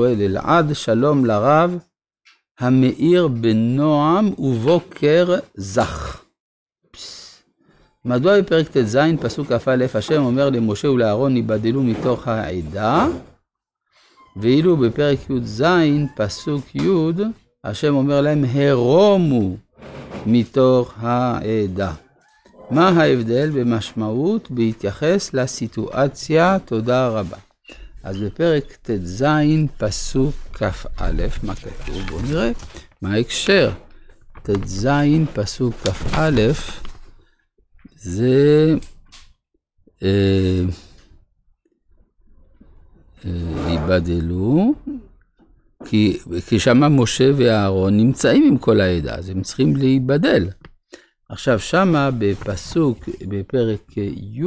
שואל אלעד, שלום לרב, המאיר בנועם ובוקר זך. מדוע בפרק ט"ז, פסוק כ"א, השם אומר למשה ולאהרון, ייבדלו מתוך העדה, ואילו בפרק י"ז, פסוק י', השם אומר להם, הרומו מתוך העדה. מה ההבדל במשמעות בהתייחס לסיטואציה? תודה רבה. אז בפרק ט"ז, פסוק כ"א, מה כתוב? בואו נראה מה ההקשר. ט"ז, פסוק כ"א, זה אה, אה, ייבדלו, כי, שמה משה ואהרון נמצאים עם כל העדה, אז הם צריכים להיבדל. עכשיו, שמה בפסוק, בפרק י',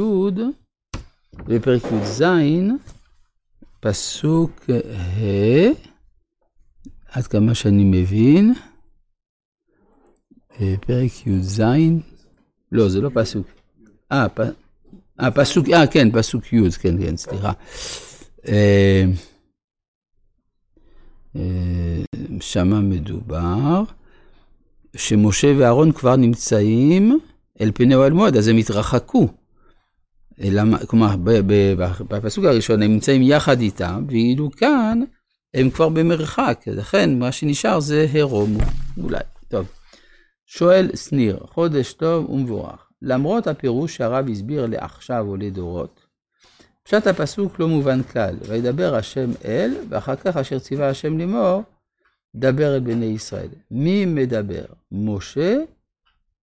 בפרק י"ז, פסוק ה', עד כמה שאני מבין, אה, פרק י"ז, לא, זה לא פסוק, אה, פ... אה, פסוק, אה, כן, פסוק י', כן, כן, סליחה. אה, אה, שמה מדובר שמשה ואהרון כבר נמצאים אל פני אוהל מועד, אז הם התרחקו. למה, כלומר, בפסוק הראשון הם נמצאים יחד איתם, ואילו כאן הם כבר במרחק, לכן מה שנשאר זה הרומו, אולי. טוב. שואל שניר, חודש טוב ומבורך. למרות הפירוש שהרב הסביר לעכשיו או לדורות, פשט הפסוק לא מובן כלל, וידבר השם אל, ואחר כך אשר ציווה השם לאמור, דבר אל בני ישראל. מי מדבר? משה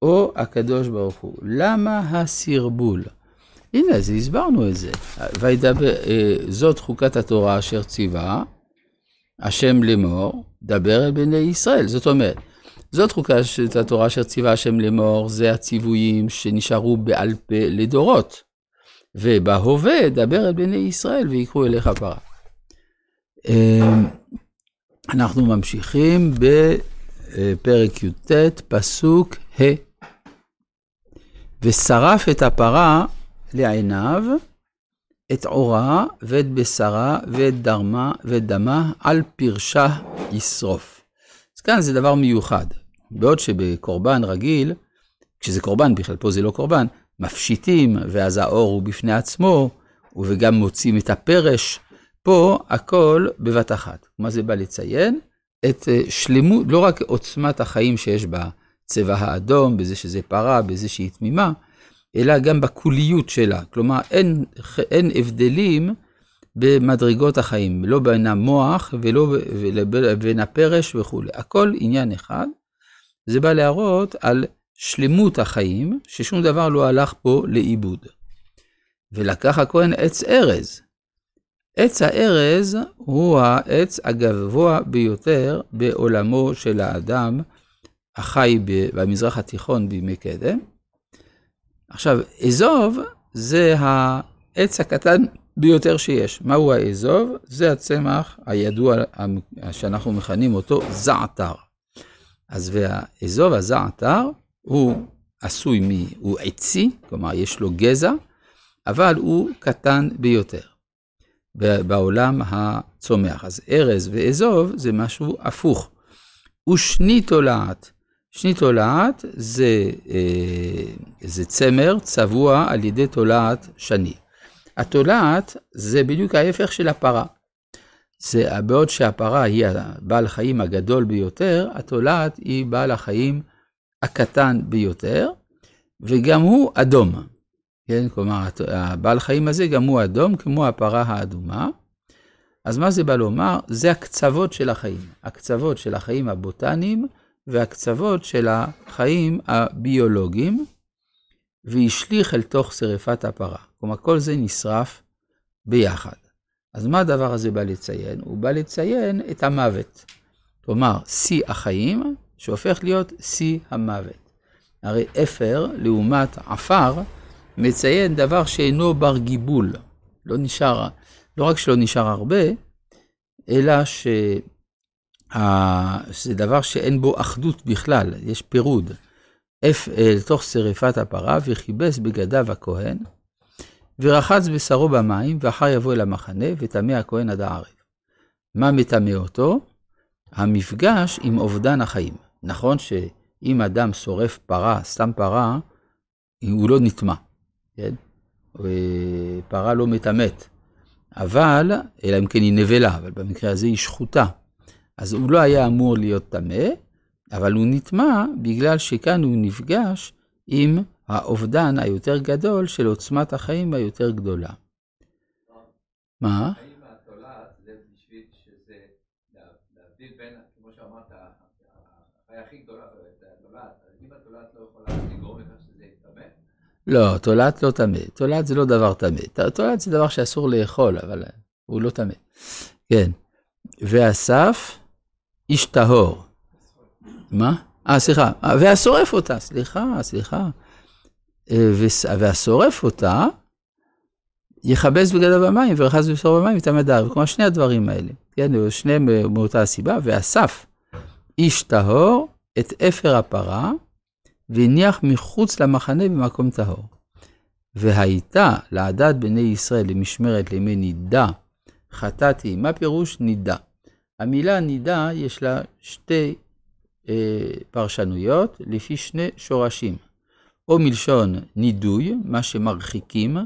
או הקדוש ברוך הוא? למה הסרבול? הנה, אז הסברנו את זה. וידבר, אה, זאת חוקת התורה אשר ציווה, השם לאמור, דבר אל בני ישראל. זאת אומרת, זאת חוקת התורה אשר ציווה השם לאמור, זה הציוויים שנשארו בעל פה לדורות. ובהווה, דבר אל בני ישראל ויקחו אליך פרה. אה, אנחנו ממשיכים בפרק י"ט, פסוק ה' ושרף את הפרה לעיניו, את עורה ואת בשרה ואת דרמה ואת דמה על פרשה ישרוף. אז כאן זה דבר מיוחד. בעוד שבקורבן רגיל, כשזה קורבן בכלל, פה זה לא קורבן, מפשיטים, ואז האור הוא בפני עצמו, וגם מוצאים את הפרש, פה הכל בבת אחת. מה זה בא לציין? את אה, שלמות, לא רק עוצמת החיים שיש בצבע האדום, בזה שזה פרה, בזה שהיא תמימה, אלא גם בקוליות שלה. כלומר, אין, אין הבדלים במדרגות החיים, לא בין המוח ולא בין הפרש וכולי. הכל עניין אחד. זה בא להראות על שלמות החיים, ששום דבר לא הלך פה לאיבוד. ולקח הכהן עץ ארז. עץ הארז הוא העץ הגבוה ביותר בעולמו של האדם החי במזרח התיכון בימי קדם. עכשיו, אזוב זה העץ הקטן ביותר שיש. מהו האזוב? זה הצמח הידוע שאנחנו מכנים אותו זעתר. אז והאזוב הזעתר הוא עשוי מ... הוא עצי, כלומר יש לו גזע, אבל הוא קטן ביותר. בעולם הצומח. אז ארז ואזוב זה משהו הפוך. ושני תולעת. שני תולעת זה, אה, זה צמר צבוע על ידי תולעת שני. התולעת זה בדיוק ההפך של הפרה. זה בעוד שהפרה היא הבעל חיים הגדול ביותר, התולעת היא בעל החיים הקטן ביותר, וגם הוא אדום. כן, כלומר, הבעל חיים הזה גם הוא אדום, כמו הפרה האדומה. אז מה זה בא לומר? זה הקצוות של החיים. הקצוות של החיים הבוטניים והקצוות של החיים הביולוגיים, והשליך אל תוך שרפת הפרה. כלומר, כל זה נשרף ביחד. אז מה הדבר הזה בא לציין? הוא בא לציין את המוות. כלומר, שיא החיים, שהופך להיות שיא המוות. הרי אפר, לעומת עפר, מציין דבר שאינו בר גיבול. לא נשאר, לא רק שלא נשאר הרבה, אלא שזה דבר שאין בו אחדות בכלל, יש פירוד. אף אל תוך שרפת הפרה, וכיבס בגדיו הכהן, ורחץ בשרו במים, ואחר יבוא אל המחנה, וטמא הכהן עד הערב. מה מטמא אותו? המפגש עם אובדן החיים. נכון שאם אדם שורף פרה, סתם פרה, הוא לא נטמע, כן? פרה לא מטמאת. אבל, אלא אם כן היא נבלה, אבל במקרה הזה היא שחוטה. אז הוא לא היה אמור להיות טמא, אבל הוא נטמע בגלל שכאן הוא נפגש עם האובדן היותר גדול של עוצמת החיים היותר גדולה. מה? לא, תולעת לא טמא. תולעת זה לא דבר טמא. תולעת זה דבר שאסור לאכול, אבל הוא לא טמא. כן. ואסף איש טהור. מה? אה, סליחה. והשורף אותה, סליחה, סליחה. אה, והשורף אותה, יכבס בגדיו במים ורחז בבשרו במים וטמא דר. כלומר, שני הדברים האלה. כן, שניהם מאותה הסיבה. ואסף איש טהור את אפר הפרה, והניח מחוץ למחנה במקום טהור. והייתה לעדת בני ישראל למשמרת לימי נידה, חטאתי. מה פירוש נידה? המילה נידה יש לה שתי אה, פרשנויות לפי שני שורשים. או מלשון נידוי, מה שמרחיקים,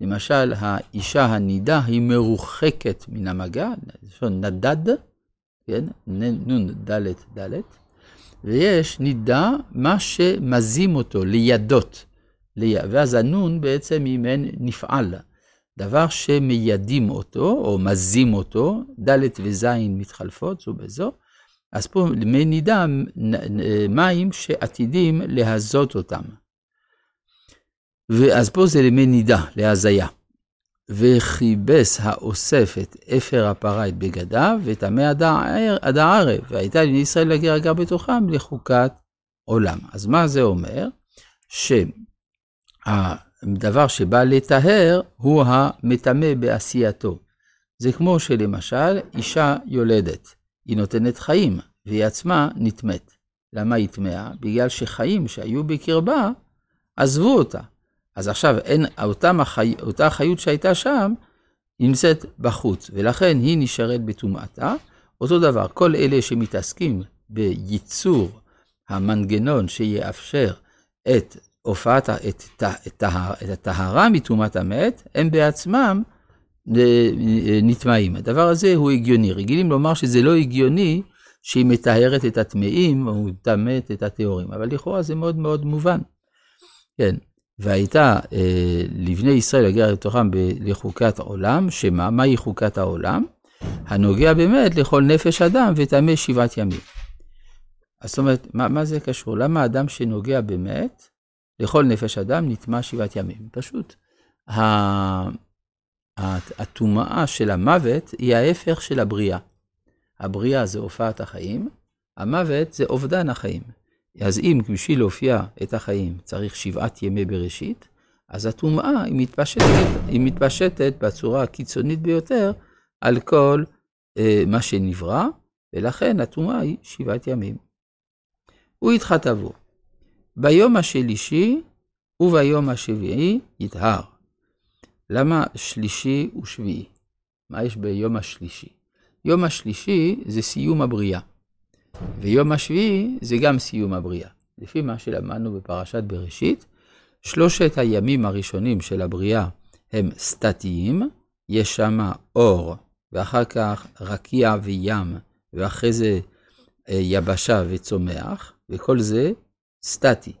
למשל האישה הנידה היא מרוחקת מן המגע, לשון נדד, כן, נון דלת דלת, ויש נידה, מה שמזים אותו, לידות. ואז הנון בעצם היא מעין נפעל, דבר שמיידים אותו, או מזים אותו, ד' וז' מתחלפות זו בזו, אז פה מי נידה, מים שעתידים להזות אותם. ואז פה זה למי נידה, להזיה. וכיבס האוסף את אפר הפרה את בגדיו, וטמא עד הערב, והייתה לבני ישראל לגר הגר בתוכם לחוקת עולם. אז מה זה אומר? שהדבר שבא לטהר הוא המטמא בעשייתו. זה כמו שלמשל, אישה יולדת, היא נותנת חיים, והיא עצמה נטמאת. למה היא טמאה? בגלל שחיים שהיו בקרבה, עזבו אותה. אז עכשיו אין, אותם החי, אותה חיות שהייתה שם, נמצאת בחוץ, ולכן היא נשארת בטומאתה. אותו דבר, כל אלה שמתעסקים בייצור המנגנון שיאפשר את הופעת, את, את, את הטהרה מטומאת המת, הם בעצמם נטמעים. הדבר הזה הוא הגיוני. רגילים לומר שזה לא הגיוני שהיא מטהרת את הטמאים או מטמאת את הטהורים, אבל לכאורה זה מאוד מאוד מובן. כן, והייתה אה, לבני ישראל להגיע לתוכם לחוקת עולם, שמה? מהי חוקת העולם? הנוגע באמת לכל נפש אדם וטמא שבעת ימים. אז זאת אומרת, מה, מה זה קשור? למה אדם שנוגע באמת לכל נפש אדם נטמע שבעת ימים? פשוט, הטומאה של המוות היא ההפך של הבריאה. הבריאה זה הופעת החיים, המוות זה אובדן החיים. אז אם בשביל להופיע את החיים צריך שבעת ימי בראשית, אז הטומאה היא מתפשטת, היא מתפשטת בצורה הקיצונית ביותר על כל אה, מה שנברא, ולכן הטומאה היא שבעת ימים. הוא יתחתבו. ביום השלישי וביום השביעי יטהר. למה שלישי ושביעי? מה יש ביום השלישי? יום השלישי זה סיום הבריאה. ויום השביעי זה גם סיום הבריאה. לפי מה שלמדנו בפרשת בראשית, שלושת הימים הראשונים של הבריאה הם סטטיים, יש שם אור, ואחר כך רקיע וים, ואחרי זה אה, יבשה וצומח, וכל זה סטטי.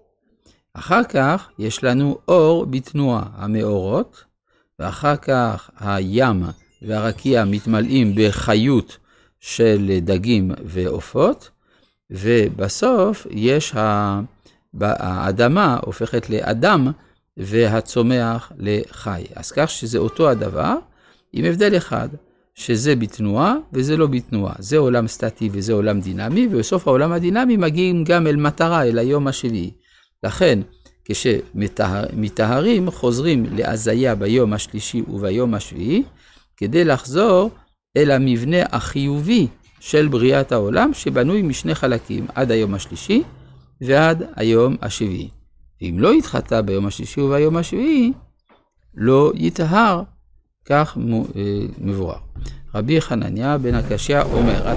אחר כך יש לנו אור בתנועה, המאורות, ואחר כך הים והרקיע מתמלאים בחיות של דגים ועופות, ובסוף יש, האדמה הופכת לאדם והצומח לחי. אז כך שזה אותו הדבר, עם הבדל אחד, שזה בתנועה וזה לא בתנועה. זה עולם סטטי וזה עולם דינמי, ובסוף העולם הדינמי מגיעים גם אל מטרה, אל היום השביעי. לכן, כשמטהרים, חוזרים להזיה ביום השלישי וביום השביעי, כדי לחזור אל המבנה החיובי של בריאת העולם, שבנוי משני חלקים, עד היום השלישי ועד היום השביעי. ואם לא יתחטא ביום השלישי וביום השביעי, לא יטהר, כך אה, מבואר. רבי חנניה בן הקשיא אומר,